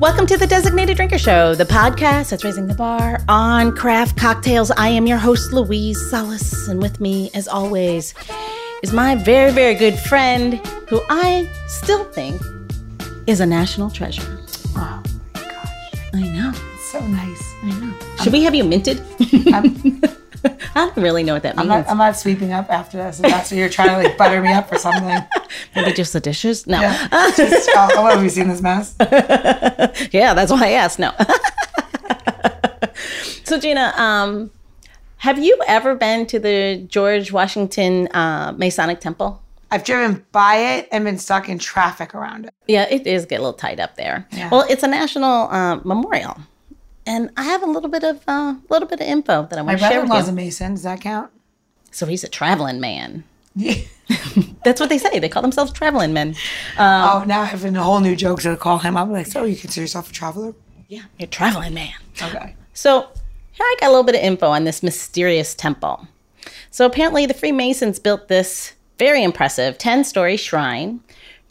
Welcome to the Designated Drinker Show, the podcast that's raising the bar on craft cocktails. I am your host, Louise Solis, and with me, as always, is my very, very good friend who I still think is a national treasure. Oh my gosh, I know. it's so nice. I know. Should we have you minted? I'm, don't really know what that I'm means. not. I'm not sweeping up after this. If that's what you're trying to like butter me up or something. Maybe just the dishes? No. Yeah. Just, oh, oh, have you seen this mess? yeah, that's why I asked. No. so, Gina, um, have you ever been to the George Washington uh, Masonic Temple? I've driven by it and been stuck in traffic around it. Yeah, it is get a little tight up there. Yeah. Well, it's a national uh, memorial, and I have a little bit of a uh, little bit of info that I My want to share with brother-in-law's a you. Mason. Does that count? So he's a traveling man. Yeah. That's what they say. They call themselves traveling men. oh, now I have a whole new joke to call him. I'm like, so you consider yourself a traveler? Yeah, you're a traveling man. Okay. So here I got a little bit of info on this mysterious temple. So apparently the Freemasons built this very impressive 10 story shrine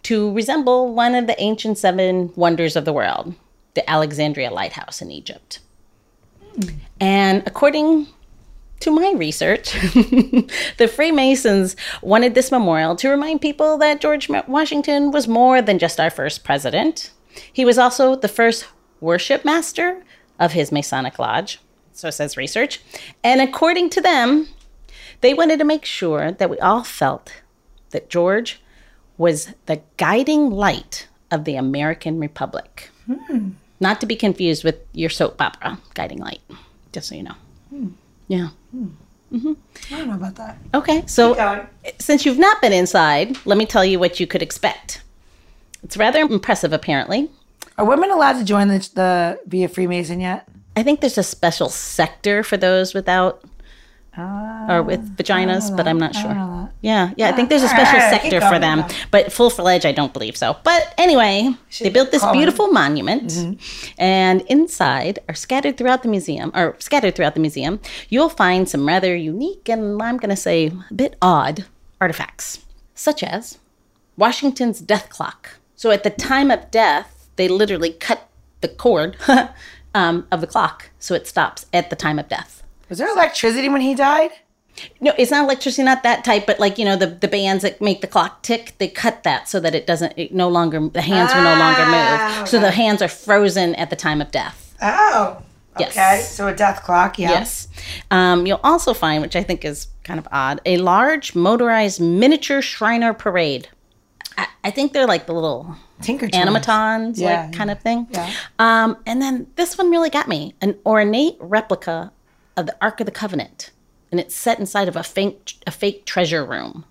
to resemble one of the ancient seven wonders of the world, the Alexandria Lighthouse in Egypt. And according to my research, the Freemasons wanted this memorial to remind people that George Washington was more than just our first president. He was also the first worship master of his Masonic lodge. So says research. And according to them, they wanted to make sure that we all felt that George was the guiding light of the American Republic. Hmm. Not to be confused with your soap opera, Guiding Light, just so you know. Hmm. Yeah. Hmm. Mm-hmm. I don't know about that. Okay, so since you've not been inside, let me tell you what you could expect. It's rather impressive, apparently. Are women allowed to join the, the be a Freemason yet? I think there's a special sector for those without or with vaginas, but I'm not sure. Yeah, yeah, I think there's a special all right, sector for them, but full fledged, I don't believe so. But anyway, they built this beautiful monument, Mm-hmm. and inside, or scattered throughout the museum, or scattered throughout the museum, you'll find some rather unique and I'm going to say a bit odd artifacts, such as Washington's death clock. So at the time of death, they literally cut the cord um, of the clock so it stops at the time of death. Was there electricity when he died? No, it's not electricity, not that type, but like you know the the bands that make the clock tick, they cut that so that it doesn't, it no longer the hands will no longer Ah, move. So the hands are frozen at the time of death. Oh. Yes. Okay. So a death clock. Yeah. Yes. Um, you'll also find, which I think is kind of odd, a large motorized miniature Shriner parade. I, I think they're like the little Tinker animatons, Yeah, like kind of thing. yeah. Um, and then this one really got me an ornate replica of the Ark of the Covenant, and it's set inside of a fake a fake treasure room.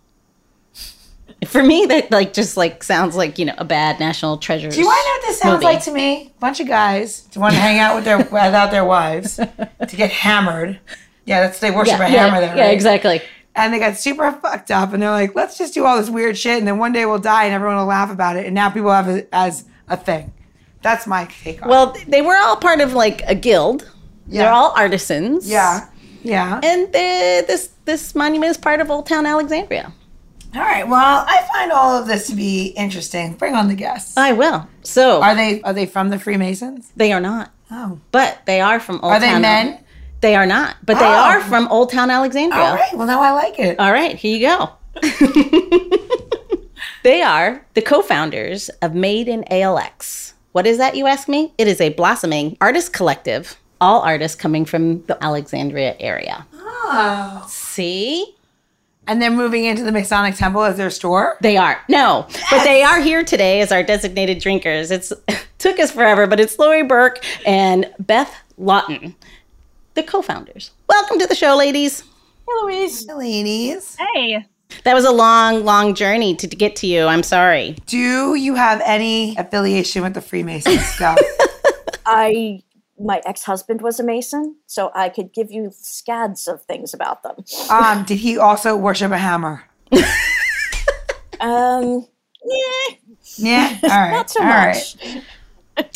For me, that like just like sounds like you know a bad national treasure. Do you want to know what this sounds like to me? A Bunch of guys to want to hang out with their without their wives to get hammered. Yeah, that's they worship yeah, a yeah, hammer there. yeah, exactly. And they got super fucked up, and they're like, "Let's just do all this weird shit, and then one day we'll die, and everyone will laugh about it." And now people have it as a thing. That's my take on it. Well, they were all part of like a guild. They're all artisans. Yeah, yeah. And this this monument is part of Old Town Alexandria. All right. Well, I find all of this to be interesting. Bring on the guests. I will. So Are they are they from the Freemasons? they are not, Oh. but they are from Old Are they Town. men? They are not, but they Oh. are from Old Town Alexandria. All right. Well, now I like it. All right, here you go. they are the co-founders of Made in ALX. What is that, you ask me? It is a blossoming artist collective, all artists coming from the Alexandria area. Oh. See? And they're moving into the Masonic Temple as their store. They are. No, but they are here today as our designated drinkers. It's took us forever, but it's Lore Burek and Beth Lawton, the co-founders. Welcome to the show, ladies. Hey, Louise. Ladies, Hey. That was a long, long journey to, to get to you. I'm sorry. do you have any affiliation with the Freemasons? Go. I my ex-husband was a mason, so I could give you scads of things about them. um, did he also worship a hammer? Um, yeah, Yeah. All right. not so all much. right.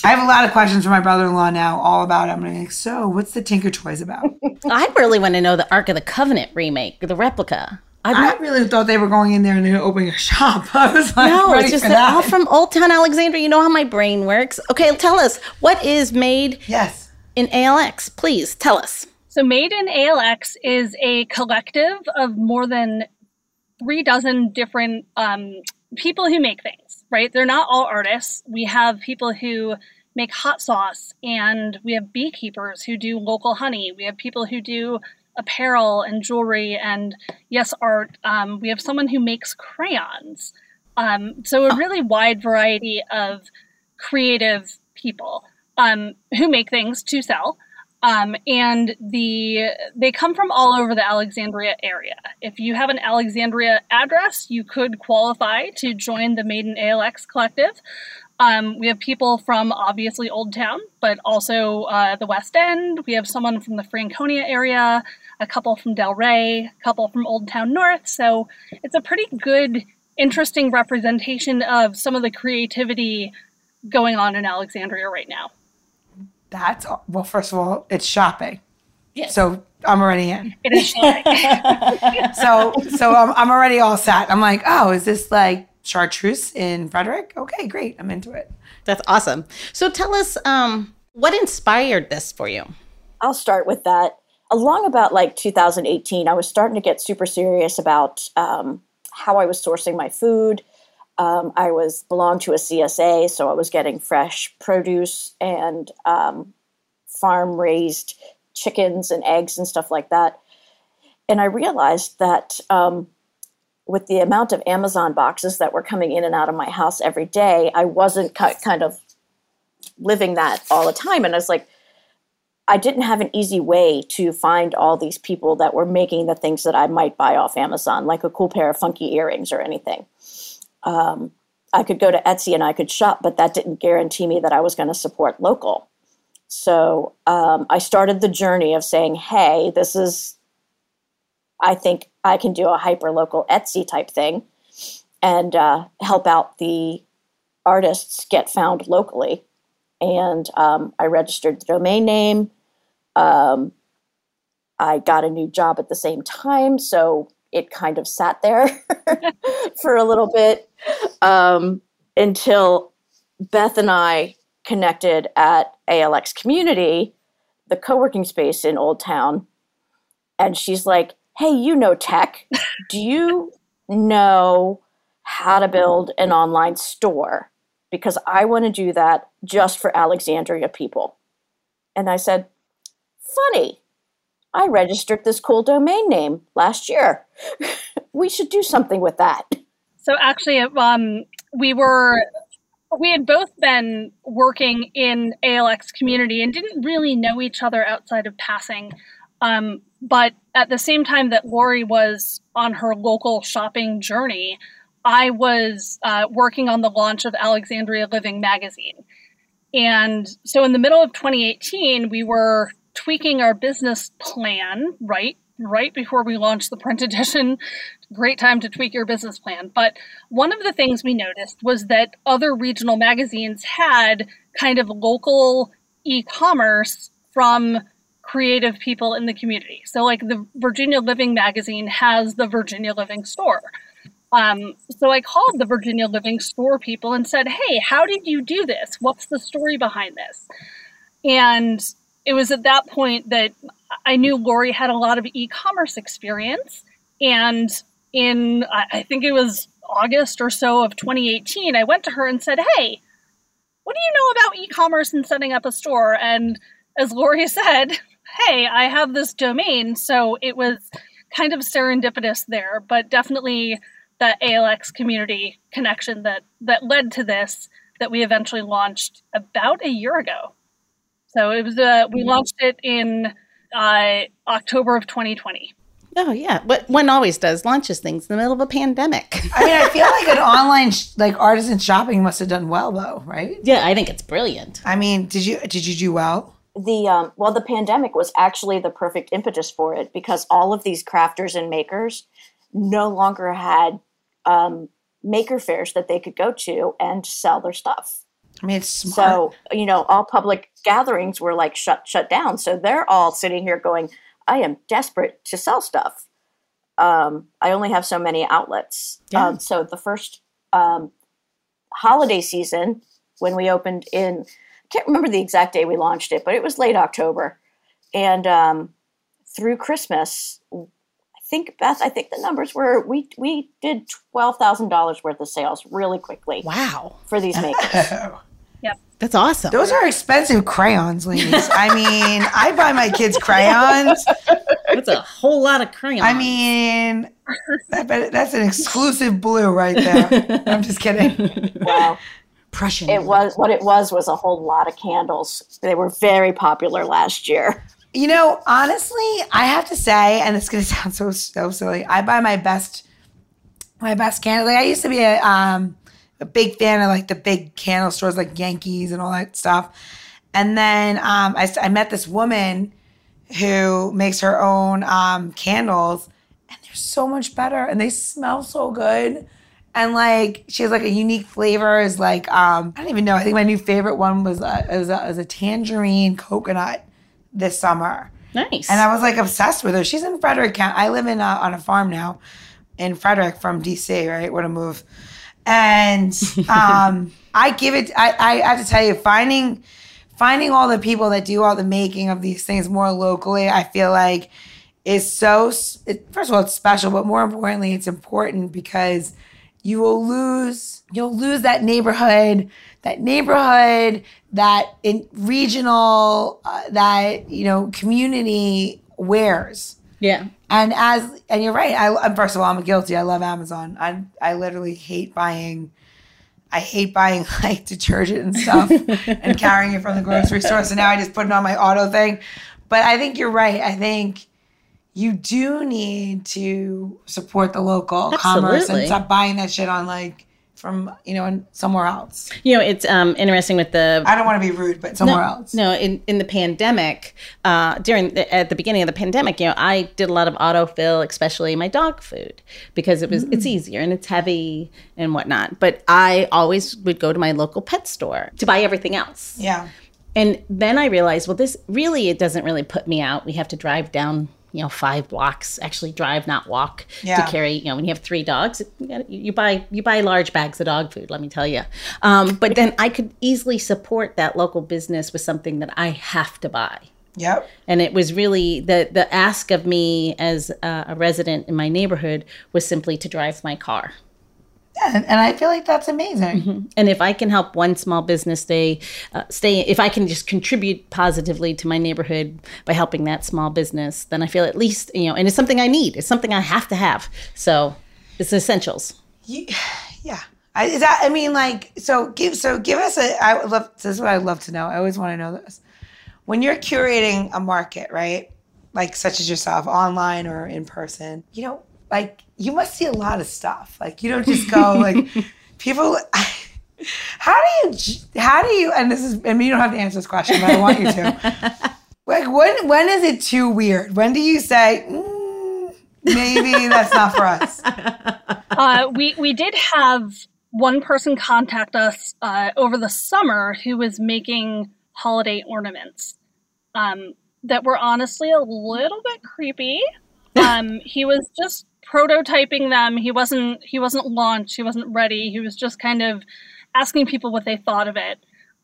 I have a lot of questions for my brother-in-law now, all about it. I'm gonna be like, so what's the Tinker Toys about? I really want to know the Ark of the Covenant remake, the replica. I've I really thought they were going in there and they were opening a shop. I was like, no, ready it's just for that that. all from Old Town Alexandria. You know how my brain works. Okay, tell us what is made yes. in ALX. Please tell us. So, Made in ALX is a collective of more than three dozen different um, people who make things, right? They're not all artists. We have people who make hot sauce, and we have beekeepers who do local honey. We have people who do apparel and jewelry, and yes, art. Um, we have someone who makes crayons. Um, so, a really wide variety of creative people um, who make things to sell. Um, and the they come from all over the Alexandria area. If you have an Alexandria address, you could qualify to join the Made in ALX collective. Um, we have people from obviously Old Town, but also uh, the West End. We have someone from the Franconia area, a couple from Del Ray, a couple from Old Town North. So it's a pretty good, interesting representation of some of the creativity going on in Alexandria right now. That's well. First of all, it's shopping. Yes. So I'm already in. It is shopping. So so I'm, I'm already all set. I'm like, oh, is this like chartreuse in Frederick? Okay, great. I'm into it. That's awesome. So tell us um, what inspired this for you? I'll start with that. Along about like 2018, I was starting to get super serious about um, how I was sourcing my food. Um, I was belonged to a CSA, so I was getting fresh produce and um, farm raised chickens and eggs and stuff like that. And I realized that um, with the amount of Amazon boxes that were coming in and out of my house every day, I wasn't kind of living that all the time. And I was like, I didn't have an easy way to find all these people that were making the things that I might buy off Amazon, like a cool pair of funky earrings or anything. Um, I could go to Etsy and I could shop, but that didn't guarantee me that I was going to support local. So um, I started the journey of saying, hey, this is, I think I can do a hyper local Etsy type thing and uh, help out the artists get found locally and um, I registered the domain name. Um, I got a new job at the same time, so it kind of sat there for a little bit um, until Beth and I connected at ALX Community, the co working space in Old Town. And she's like, Hey, you know tech. Do you know how to build an online store? because I want to do that just for Alexandria people. And I said, Funny, I registered this cool domain name last year. we should do something with that. So actually, um, we were we had both been working in ALX community and didn't really know each other outside of passing. Um, but at the same time that Lore was on her local shopping journey, I was uh, working on the launch of Alexandria Living magazine. And so in the middle of 2018, we were tweaking our business plan, right? Right before we launched the print edition. Great time to tweak your business plan. But one of the things we noticed was that other regional magazines had kind of local e commerce from creative people in the community. So, like the Virginia Living magazine has the Virginia Living store. Um, so I called the Virginia Living store people and said, Hey, how did you do this? What's the story behind this? And it was at that point that I knew Lore had a lot of e commerce experience. And in, I think it was August or so of 2018, I went to her and said, Hey, what do you know about e commerce and setting up a store? And as Lore said, Hey, I have this domain. So it was kind of serendipitous there, but definitely that ALX community connection that that led to this that we eventually launched about a year ago. So it was uh, we launched it in uh, October of 2020. Oh yeah, but one always does launches things in the middle of a pandemic. I mean, I feel like an online sh- like artisan shopping must have done well though, right? yeah, I think it's brilliant. I mean, did you did you do well? The um, well, the pandemic was actually the perfect impetus for it because all of these crafters and makers no longer had um, maker fairs that they could go to and sell their stuff. I mean. So you know, all public gatherings were like shut shut down. So they're all sitting here going, "I am desperate to sell stuff." um, I only have so many outlets. Yeah. Um, so the first um, holiday season, when we opened in, can't remember the exact day we launched it, but it was late October. And um, through Christmas, I think Beth, I think the numbers were we we did twelve thousand dollars worth of sales really quickly Wow. for these makers. That's awesome. Those are expensive crayons, ladies. I mean, I buy my kids crayons. That's a whole lot of crayons. I mean, that, that's an exclusive blue right there. I'm just kidding. wow. Prussian. It was what it was was a whole lot of candles. They were very popular last year. You know, honestly, I have to say, and it's gonna sound so so silly. I buy my best, my best candle. Like I used to be a um a big fan of like the big candle stores like Yankees and all that stuff. And then um, I, I met this woman who makes her own um, candles, and they're so much better, and they smell so good. And like she has like a unique flavor. Is like um, I don't even know. I think my new favorite one was it was a, was a tangerine coconut this summer. nice. And I was like obsessed with her. She's in Frederick County. I live in uh, on a farm now in Frederick from DC, right? What a move. And um, I give it, I, I have to tell you, finding finding all the people that do all the making of these things more locally, I feel like is so, it, first of all, it's special, but more importantly, it's important because you will lose you'll lose that neighborhood that neighborhood that in regional uh, that you know community wears. Yeah. and as and you're right I I'm- first of all I'm guilty. I love Amazon. I I literally hate buying I hate buying like detergent and stuff and carrying it from the grocery store. So now I just put it on my auto thing. But I think you're right. I think you do need to support the local commerce and stop buying that shit on like from you know somewhere else. You know, it's um, interesting with the I don't want to be rude, but somewhere else. No, in, in the pandemic, uh, during the, at the beginning of the pandemic, you know, I did a lot of autofill, especially my dog food, because it was it's easier and it's heavy and whatnot. But I always would go to my local pet store to buy everything else. Yeah. And then I realized, well, this really it doesn't really put me out. We have to drive down, you know, five blocks. Actually, drive, not walk, Yeah. to carry. You know, when you have three dogs, you, gotta, you buy you buy large bags of dog food. Let me tell you. Um, but then I could easily support that local business with something that I have to buy. Yep. And it was really the the ask of me as a, a resident in my neighborhood was simply to drive my car. And, and I feel like that's amazing. And if I can help one small business stay, uh, stay, if I can just contribute positively to my neighborhood by helping that small business, then I feel at least you know, and it's something I need. It's something I have to have. So it's essentials. You, yeah. I, is that, I mean, like, so give so give us a. I would love. This is what I'd love to know. I always want to know this. When you're curating a market, right? Like such as yourself, online or in person, you know, like you must see a lot of stuff. Like you don't just go like people. How do you? How do you? And this is. I mean, you don't have to answer this question, but I want you to. Like when? When is it too weird? When do you say? Mm, maybe that's not for us. uh, we we did have one person contact us uh, over the summer who was making holiday ornaments um, that were honestly a little bit creepy. Um, he was just prototyping them. He wasn't he wasn't launched. He wasn't ready. He was just kind of asking people what they thought of it.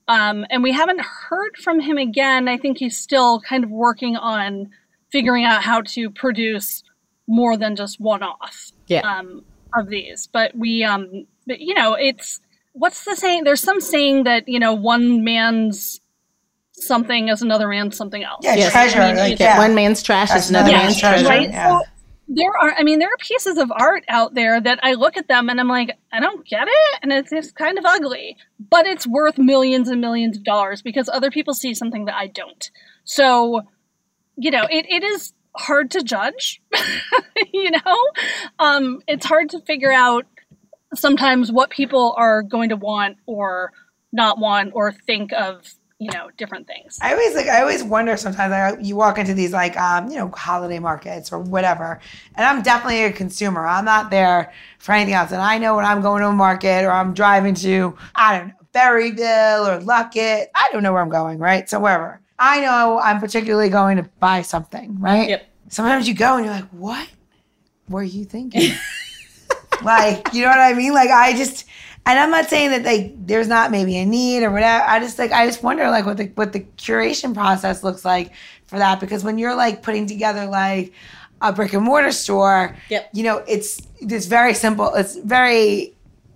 Um, and we haven't heard from him again. I think he's still kind of working on figuring out how to produce more than just one off Yeah. um, of these. But we, um, but you know, it's what's the saying? There's some saying that you know, one man's something is another man's something else. Yeah, Yes. treasure. I mean, like, yeah. One man's trash That's is another another man's man's treasure. treasure. Right. Yeah. So there are, I mean, there are pieces of art out there that I look at them and I'm like, I don't get it, and it's just kind of ugly, but it's worth millions and millions of dollars because other people see something that I don't. So, you know, it, it is hard to judge. you know, um, it's hard to figure out sometimes what people are going to want or not want or think of. You know, different things. I always like. I always wonder sometimes. Like, you walk into these like, um, you know, holiday markets or whatever, and I'm definitely a consumer. I'm not there for anything else. And I know when I'm going to a market or I'm driving to, I don't know, Berryville or Luckett. I don't know where I'm going. Right, so wherever. I know I'm particularly going to buy something. Right. Yep. Sometimes you go and you're like, what? were you thinking? like, you know what I mean? Like, I just, and I'm not saying that like there's not maybe a need or whatever. I just like I just wonder like what the what the curation process looks like for that because when you're like putting together like a brick and mortar store, Yep. you know, it's it's very simple. It's very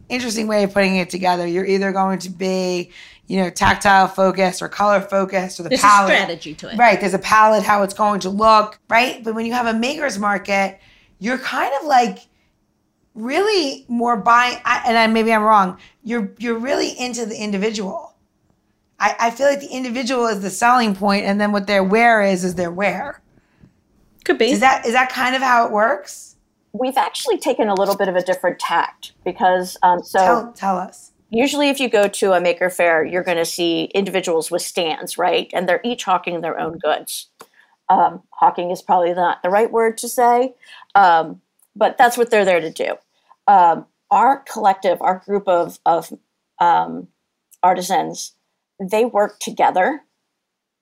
interesting way of putting it together. You're either going to be, you know, tactile focused or color focused or the There's a palette. strategy to it. Right. There's a palette, how it's going to look, right? But when you have a maker's market, you're kind of like really more buying I, and I, maybe I'm wrong. You're you're really into the individual. I, I feel like the individual is the selling point, and then what their wear is is their wear. Could be. Is that is that kind of how it works? We've actually taken a little bit of a different tact because um, so Tell tell us. usually if you go to a maker fair, you're going to see individuals with stands, right? And they're each hawking their own goods. Um, hawking is probably not the right word to say, um, but that's what they're there to do. Um, our collective, our group of, of um, artisans, they work together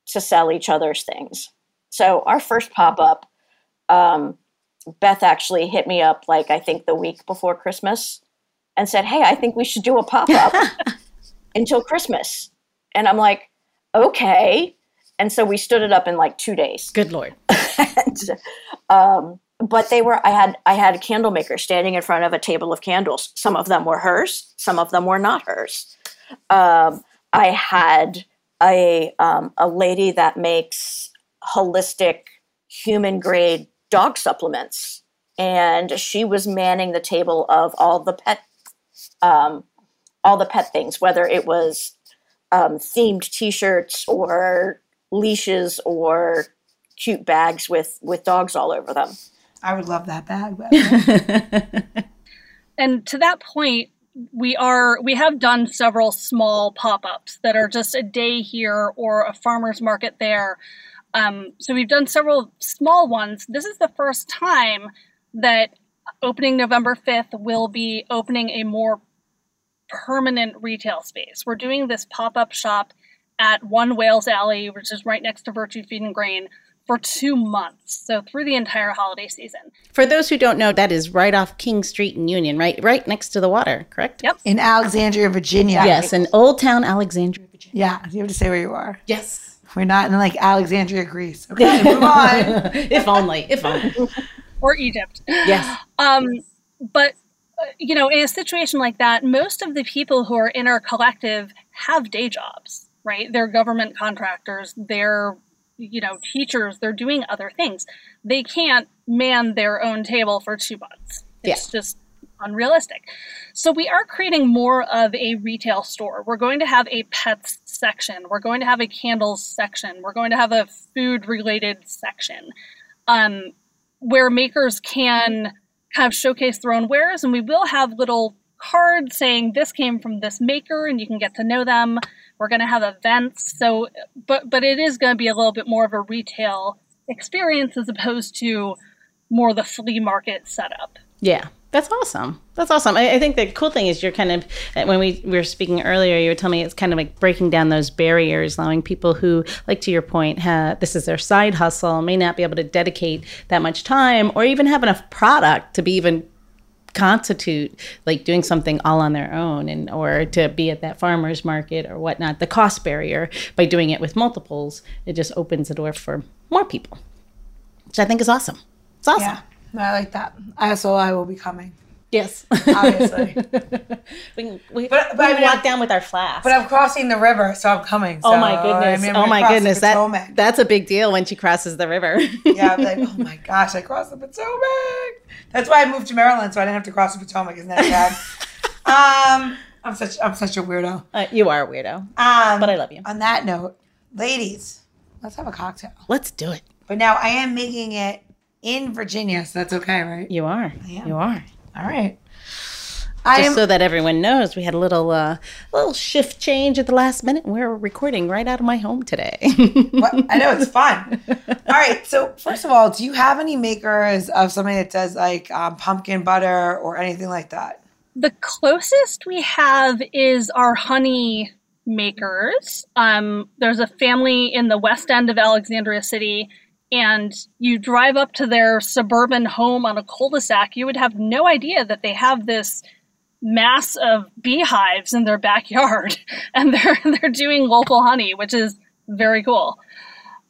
to sell each other's things. So our first pop up, um, Beth actually hit me up like I think the week before Christmas and said, Hey, I think we should do a pop up until Christmas. And I'm like, Okay. And so we stood it up in like two days. Good lord. And, um, but they were, I had, I had a candle maker standing in front of a table of candles. Some of them were hers, some of them were not hers. Um, I had a, um, a lady that makes holistic human grade dog supplements. And she was manning the table of all the pet um, all the pet things, whether it was um, themed T-shirts or leashes or cute bags with with dogs all over them. I would love that bag. And to that point we are we have done several small pop-ups that are just a day here or a farmers market there. Um, so we've done several small ones. This is the first time that opening november 5th will be opening a more permanent retail space. We're doing this pop-up shop at one wales alley which is right next to virtue feed and grain for two months so through the entire holiday season For those who don't know, that is right off King Street in Union, right, right next to the water, correct? Yep. in Alexandria, Virginia. Yes, in Old Town Alexandria, Virginia. Yeah, you have to say where you are. Yes. We're not in like Alexandria, Greece. Okay, move on. if only, if only. or egypt Yes. Um, but uh, you know, in a situation like that, most of the people who are in our collective have day jobs, right? They're government contractors, they're you know teachers, they're doing other things. They can't man their own table for two months. It's just unrealistic. So we are creating more of a retail store. We're going to have a pets section. We're going to have a candles section. We're going to have a food related section. Um, where makers can kind of showcase their own wares and we will have little cards saying this came from this maker and you can get to know them we're going to have events so but but it is going to be a little bit more of a retail experience as opposed to more the flea market setup Yeah, that's awesome. That's awesome. I, I think the cool thing is you're kind of uh, when we, we were speaking earlier, you were telling me it's kind of like breaking down those barriers, allowing people who, like to your point, ha this is their side hustle, may not be able to dedicate that much time or even have enough product to be even constitute like doing something all on their own and or to be at that farmers market or whatnot the cost barrier by doing it with multiples it just opens the door for more people which i think is awesome it's awesome Yeah, I like that. I so I will be coming. Yes Obviously, we can, we, But- but we I mean, walk down with our flask but I'm crossing the river, so I'm coming. oh my goodness I mean, oh my goodness that that's a big deal when she crosses the river yeah, I'm like, oh my gosh, I crossed the Potomac. That's why I moved to Maryland, so I didn't have to cross the Potomac. Isn't that sad? um, I'm such I'm such a weirdo. Uh, you are a weirdo Um, but i love you on that note, ladies, let's have a cocktail. let's do it But now I am making it in Virginia, so that's okay, right? you are you are All right. I just am. so that everyone knows, we had a little uh, little shift change at the last minute. We're recording right out of my home today. What? I know it's fun. All right. So first of all, do you have any makers of something that does like um, pumpkin butter or anything like that? the closest we have is our honey makers um, there's a family in the west end of alexandria city and you drive up to their suburban home on a cul-de-sac, you would have no idea that they have this mass of beehives in their backyard and they're they're doing local honey, which is very cool.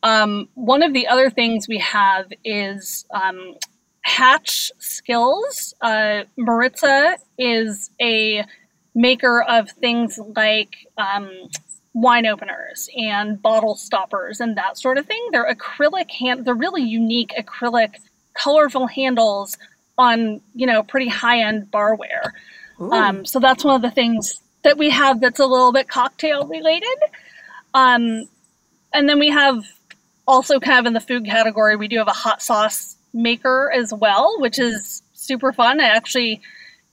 Um, one of the other things we have is um, Hatch Skills. Uh, Maritza is a maker of things like um, wine openers and bottle stoppers and that sort of thing. They're acrylic hand. They're really unique acrylic, colorful handles on you know pretty high end barware. Um, so that's one of the things that we have that's a little bit cocktail related. Um, and then we have also kind of in the food category, we do have a hot sauce maker as well, which is super fun. I actually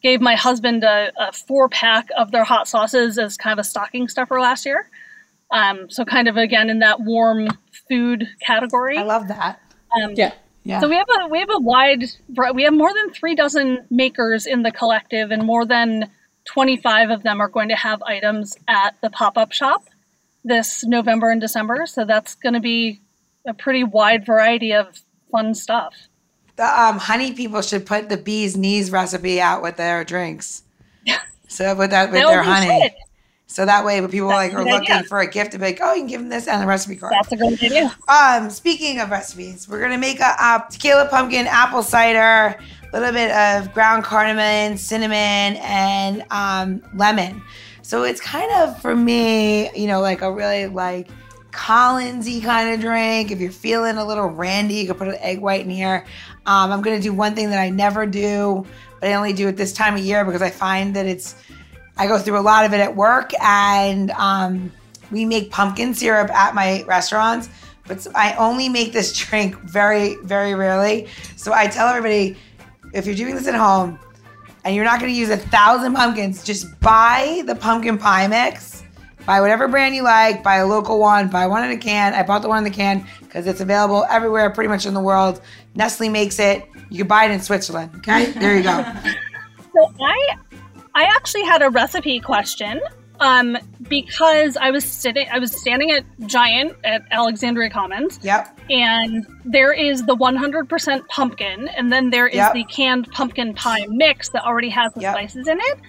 gave my husband a, a four pack of their hot sauces as kind of a stocking stuffer last year. Um, so kind of again in that warm food category. I love that. Um, Yeah. Yeah. So we have a we have a wide we have more than three dozen makers in the collective, and more than twenty five of them are going to have items at the pop up shop this November and December. So that's going to be a pretty wide variety of fun stuff. The um, honey people should put the bee's knees recipe out with their drinks. So with that with That their honey. good. So that way when people like That's a are good looking idea. for a gift to be like, oh, you can give them this and a recipe card. That's a great idea. Um, speaking of recipes, we're gonna make a, uh tequila pumpkin apple cider, a little bit of ground cardamom, cinnamon, and um, lemon. So it's kind of for me, you know, like a really like Collinsy kind of drink. If you're feeling a little randy, you can put an egg white in here. Um, I'm gonna do one thing that I never do, but I only do it this time of year because I find that it's I go through a lot of it at work, and um, we make pumpkin syrup at my restaurants. But I only make this drink very, very rarely. So I tell everybody, if you're doing this at home and you're not going to use a thousand pumpkins, just buy the pumpkin pie mix. Buy whatever brand you like. Buy a local one. Buy one in a can. I bought the one in the can because it's available everywhere, pretty much in the world. Nestle makes it. You can buy it in Switzerland. Okay, there you go. So I I actually had a recipe question um, because I was sitting I was standing at Giant at Alexandria Commons Yep. and there is the 100% pumpkin and then there is Yep. the canned pumpkin pie mix that already has the Yep. spices in it.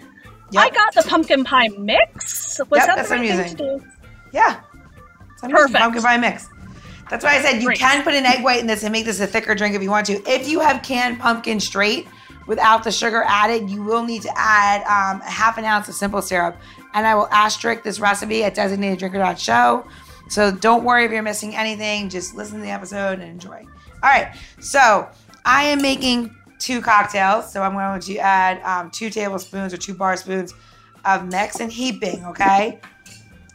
Yep. I got the pumpkin pie mix. Was Yep, that that's the right thing to do? Yeah. So I'm Perfect. Pumpkin pie mix. That's why I said you Great. can put an egg white in this and make this a thicker drink if you want to. If you have canned pumpkin straight without the sugar added, you will need to add um, a half an ounce of simple syrup. And I will asterisk this recipe at designateddrinker.show. So don't worry if you're missing anything. Just listen to the episode and enjoy. All right. So I am making two cocktails. So I'm going to add um, two tablespoons or two bar spoons of mix and heaping, okay?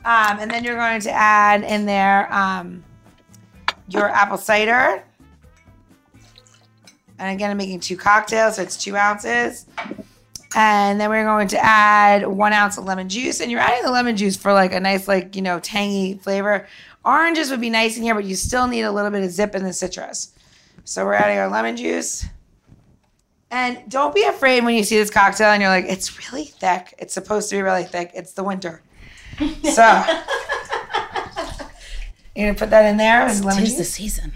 Um, and then you're going to add in there um, your apple cider. And again, I'm making two cocktails, so it's two ounces. And then we're going to add one ounce of lemon juice. And you're adding the lemon juice for like a nice, like, you know, tangy flavor. Oranges would be nice in here, but you still need a little bit of zip in the citrus. So we're adding our lemon juice. And don't be afraid when you see this cocktail and you're like, it's really thick. It's supposed to be really thick. It's the winter. So you're gonna put that in there with lemon Tis the season.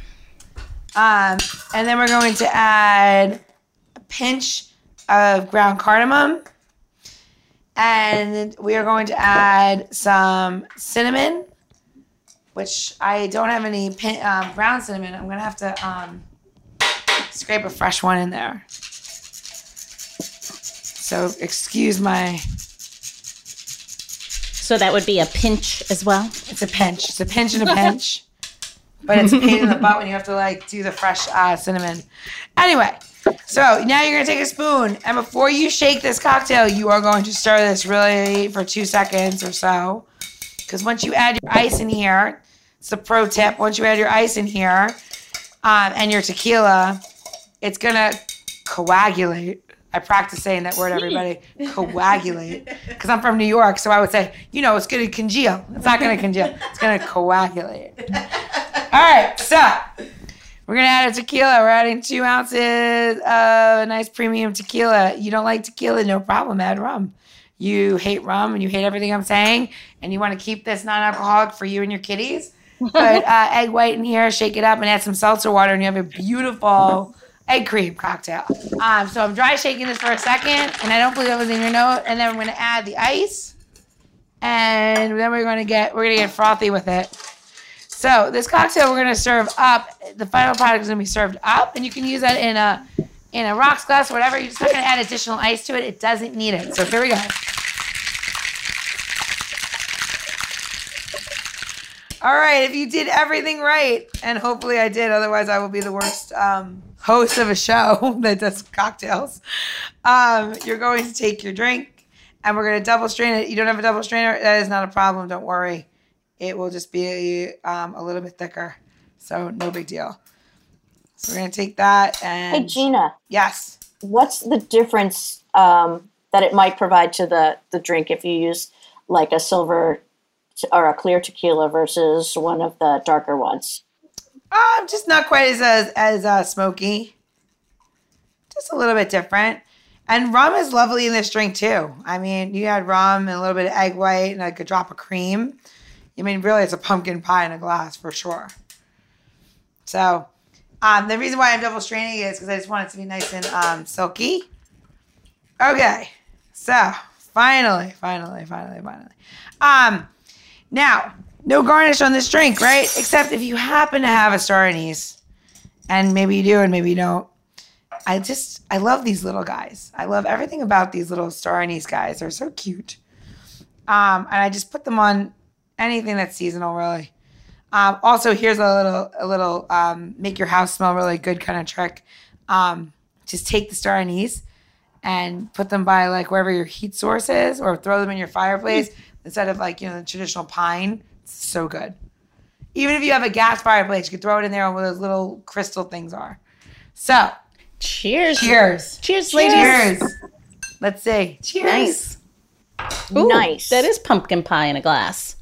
Um, and then we're going to add a pinch of ground cardamom. And we are going to add some cinnamon, which I don't have any pin, um, ground cinnamon. I'm going to have to um, scrape a fresh one in there. So excuse my, So that would be a pinch as well. it's a pinch. It's a pinch and a pinch. but it's a pain in the butt when you have to like do the fresh uh, cinnamon. Anyway, so now you're gonna take a spoon, and before you shake this cocktail, you are going to stir this really for two seconds or so. Because once you add your ice in here, it's a pro tip. Once you add your ice in here um, and your tequila, it's gonna coagulate. I practice saying that word, everybody. Coagulate. Because I'm from New York, so I would say, you know, it's going to congeal. It's not going to congeal. It's going to coagulate. All right, so we're going to add a tequila. We're adding two ounces of a nice premium tequila. You don't like tequila, no problem. Add rum. You hate rum and you hate everything I'm saying, and you want to keep this non alcoholic for you and your kitties, put uh, egg white in here, shake it up, and add some seltzer water, and you have a beautiful egg cream cocktail. Um, so I'm dry shaking this for a second, and I don't believe that was in your note. And then we're gonna add the ice, and then we're gonna get we're gonna get frothy with it. So this cocktail we're gonna serve up. The final product is gonna be served up, and you can use that in a in a rocks glass or whatever. You're just not gonna add additional ice to it. It doesn't need it. So here we go. All right, if you did everything right, and hopefully I did, otherwise I will be the worst um, host of a show that does cocktails. Um, you're going to take your drink, and we're going to double strain it. You don't have a double strainer? That is not a problem. Don't worry. It will just be um, a little bit thicker, so no big deal. So we're going to take that and. Hey, Gina, Yes. what's the difference um, that it might provide to the, the drink if you use like a silver or a clear tequila versus one of the darker ones? Um, just not quite as as, as uh, smoky. Just a little bit different. And rum is lovely in this drink too. I mean, you had rum and a little bit of egg white and like a drop of cream. I mean, really, it's a pumpkin pie in a glass for sure. So, um, the reason why I'm double straining is because I just want it to be nice and um, silky. Okay, so finally, finally, finally, finally. Um, now, no garnish on this drink, right? Except if you happen to have a star anise, and maybe you do and maybe you don't. I just, I love these little guys. I love everything about these little star anise guys. They're so cute. Um, and I just put them on anything that's seasonal, really. Um, also, here's a little, a little um, make your house smell really good kind of trick. Um, just take the star anise and put them by like wherever your heat source is, or throw them in your fireplace instead of like you know the traditional pine. It's so good. Even if you have a gas fireplace, you can throw it in there where those little crystal things are. So, Cheers. cheers. Cheers, ladies. Cheers. Let's see. Cheers. Nice. Ooh, Nice. That is pumpkin pie in a glass.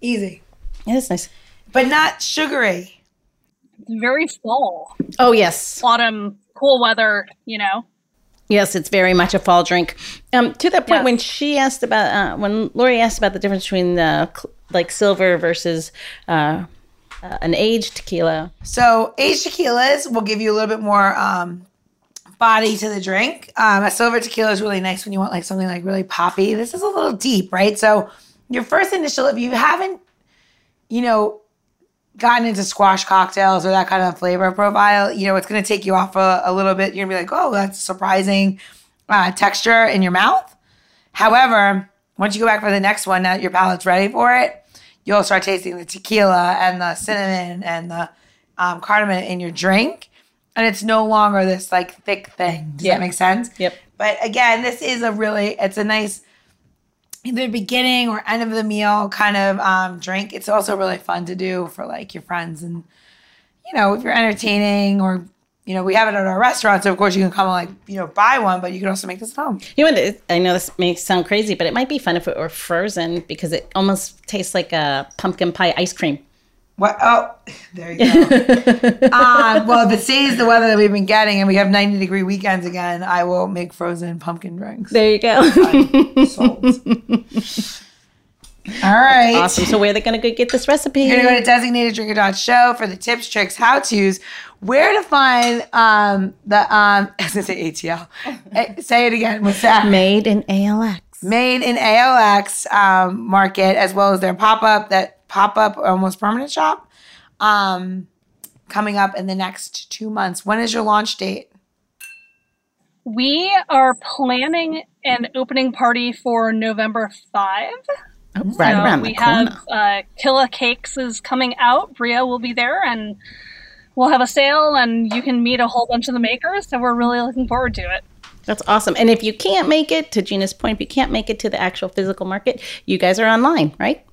Easy. It is nice. But not sugary. Very fall, Oh, yes. autumn, cool weather. You know. Yes, it's very much a fall drink. Um, to that point, Yes. when she asked about, uh, when Lore asked about the difference between the cl- like silver versus uh, uh, an aged tequila, So aged tequilas will give you a little bit more um, body to the drink. Um, a silver tequila is really nice when you want like something like really poppy. This is a little deep, right? So your first initial, if you haven't, you know, gotten into squash cocktails or that kind of flavor profile, you know, it's going to take you off a, a little bit. You're going to be like, oh, that's surprising uh, texture in your mouth. However, once you go back for the next one, now that your palate's ready for it, you'll start tasting the tequila and the cinnamon and the um, cardamom in your drink. And it's no longer this like thick thing. Does Yeah. that make sense? Yep. But again, this is a really, it's a nice either beginning or end of the meal kind of um, drink. It's also really fun to do for like your friends and you know if you're entertaining or you know we have it at our restaurant, so of course you can come and like you know buy one, but you can also make this at home. you know, what I know this may sound crazy, but it might be fun if it were frozen because it almost tastes like a pumpkin pie ice cream. What? Oh, there you go. um, well, if it stays the weather that we've been getting and we have 90 degree weekends again, I will make frozen pumpkin drinks. There you go. All right. awesome. So where are they going to go get this recipe? You're gonna go to designateddrinker.show for the tips, tricks, how tos, where to find um the um I was gonna say ATL. Eh, say it again. What's that? Made in ALX. Made in ALX um, market as well as their pop up that pop up almost permanent shop. Um coming up in the next two months. When is your launch date? We are planning an opening party for November 5. Oh, right So around we the corner. have uh, Killa Cakes is coming out. Bria will be there, and we'll have a sale, and you can meet a whole bunch of the makers. So we're really looking forward to it. That's awesome. And if you can't make it, to Gina's point, if you can't make it to the actual physical market, you guys are online, right?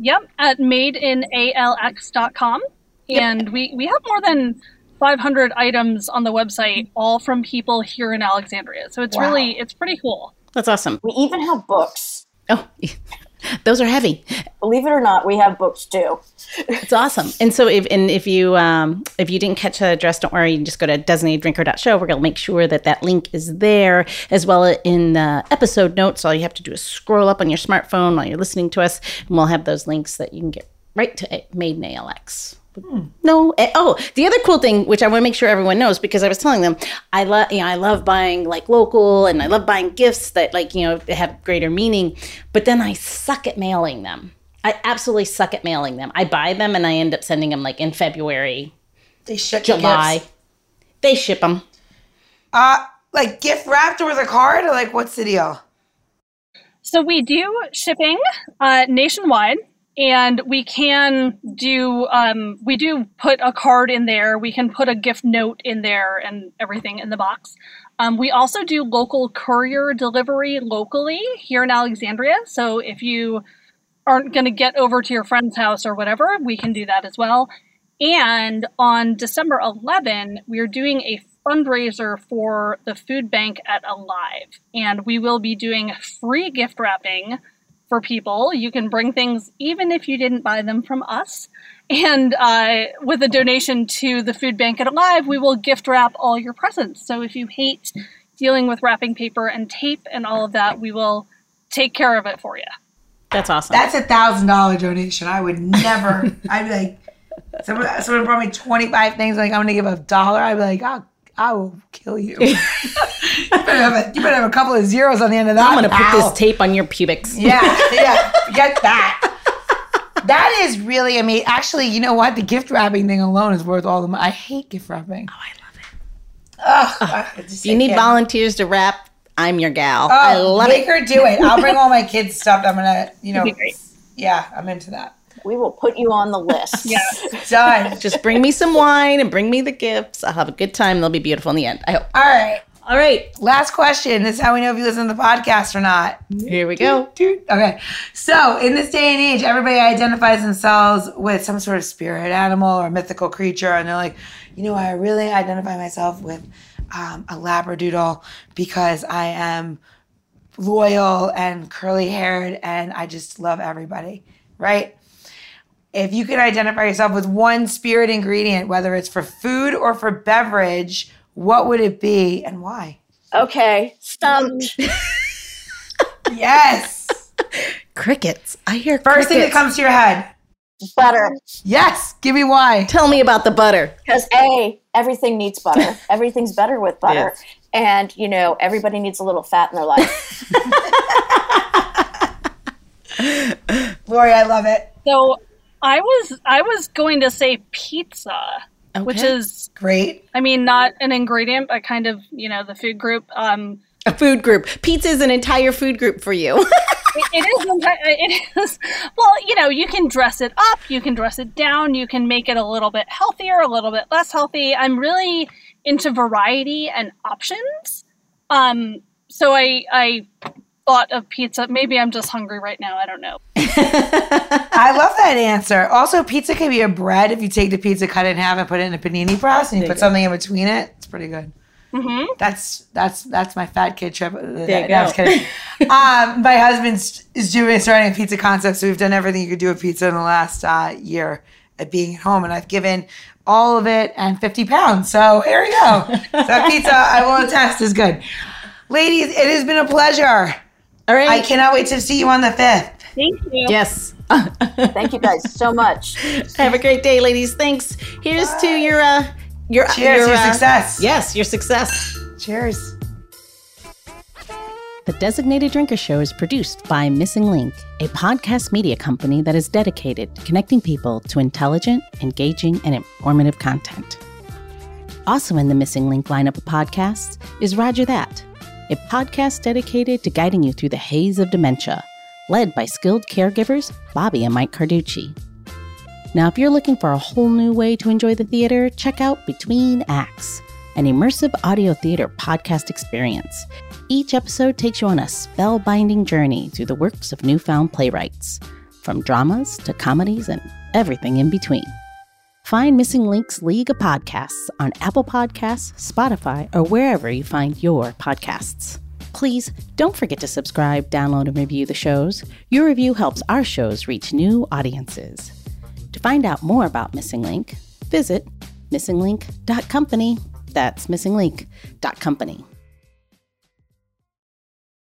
Yep, at madeinaLX.com. And we, we have more than 500 items on the website, all from people here in Alexandria. So it's Wow. really, it's pretty cool. That's awesome. We even have books. Oh, those are heavy. Believe it or not, we have books too. It's awesome. And so if and if you um, if you didn't catch the address, don't worry. You can just go to designateddrinker.show. We're going to make sure that that link is there as well in the episode notes. All you have to do is scroll up on your smartphone while you're listening to us, and we'll have those links that you can get right to Made in ALX. No. eh, Oh, the other cool thing, which I want to make sure everyone knows, because I was telling them, I love, you know, I love buying like local, and I love buying gifts that like you know have greater meaning. But then I suck at mailing them. I absolutely suck at mailing them. I buy them and I end up sending them like in February, They ship July. gifts. They ship them. Uh, like gift wrapped or with a card, or like what's the deal? So we do shipping uh, nationwide, and we can do um, we do put a card in there. We can put a gift note in there and everything in the box. Um, we also do local courier delivery locally here in Alexandria. So if you aren't going to get over to your friend's house or whatever, we can do that as well. And on December 11, we are doing a fundraiser for the food bank at Alive. And we will be doing free gift wrapping for people. You can bring things even if you didn't buy them from us. And uh, with a donation to the food bank at Alive, we will gift wrap all your presents. So if you hate dealing with wrapping paper and tape and all of that, we will take care of it for you. That's awesome. That's a thousand dollar donation. I would never. I'd be like, someone, someone brought me twenty five things. Like I'm gonna give a dollar. I'd be like, I'll, I will kill you. you, better have a, you better have a couple of zeros on the end of that. I'm gonna put this tape on your pubics. Yeah, yeah. Get that. That is really amazing. Actually, you know what? The gift wrapping thing alone is worth all the money. I hate gift wrapping. Oh, I love it. Ugh, I just If you need can't. volunteers to wrap, I'm your gal. Oh, I love make it. her do it. I'll bring all my kids' stuff. I'm gonna, you know, yeah, I'm into that. We will put you on the list. Yeah. Done. Just bring me some wine and bring me the gifts. I'll have a good time. They'll be beautiful in the end. I hope. All right. All right, Last question. This is how we know if you listen to the podcast or not. here we go. Okay. So, in this day and age, everybody identifies themselves with some sort of spirit animal or mythical creature. And they're like, you know, I really identify myself with um, a Labradoodle because I am loyal and curly haired and I just love everybody. Right? If you could identify yourself with one spirit ingredient, whether it's for food or for beverage, what would it be and why? Okay, stumped. Yes. Crickets. I hear First thing that comes to your head. butter. Yes. Give me why. Tell me about the butter. Because A, everything needs butter. Everything's better with butter. Yes. And, you know, everybody needs a little fat in their life. Lore, I love it. So I was I was going to say pizza, which is Great. I mean not an ingredient, but kind of you know the food group. Um, A food group. Pizza is an entire food group for you. it, it is it is well you know you can dress it up, you can dress it down, you can make it a little bit healthier, a little bit less healthy. I'm really into variety and options. Um, so I I thought of pizza. Maybe I'm just hungry right now. I don't know. I love that answer. Also, pizza can be a bread if you take the pizza, cut it in half, and put it in a panini press, and you put something in between it. It's pretty good. hmm That's that's that's my fat kid trip. There you no, I was kidding. um, my husband is doing starting a pizza concept, so we've done everything you could do with pizza in the last uh, year at being at home, and I've given all of it and fifty pounds. So here we go. so pizza, I will attest, is good. Ladies, it has been a pleasure. All right. I cannot wait to see you on the fifth. Thank you. yes. Thank you guys so much. Have a great day, ladies. Thanks. Here's to your uh your Cheers, your, your uh, success. Yes, your success. Cheers. The Designated Drinker Show is produced by Missing Link, a podcast media company that is dedicated to connecting people to intelligent, engaging, and informative content. Also in the Missing Link lineup of podcasts is Rodger That, a podcast dedicated to guiding you through the haze of dementia, led by skilled caregivers Bobbi and Mike Carducci. Now, if you're looking for a whole new way to enjoy the theater, check out Between Acts, an immersive audio theater podcast experience. Each episode takes you on a spellbinding journey through the works of newfound playwrights, from dramas to comedies and everything in between. Find Missing Links League of Podcasts on Apple Podcasts, Spotify, or wherever you find your podcasts. Please don't forget to subscribe, download, and review the shows. Your review helps our shows reach new audiences. To find out more about Missing Link, visit missinglink.company. That's missinglink.company.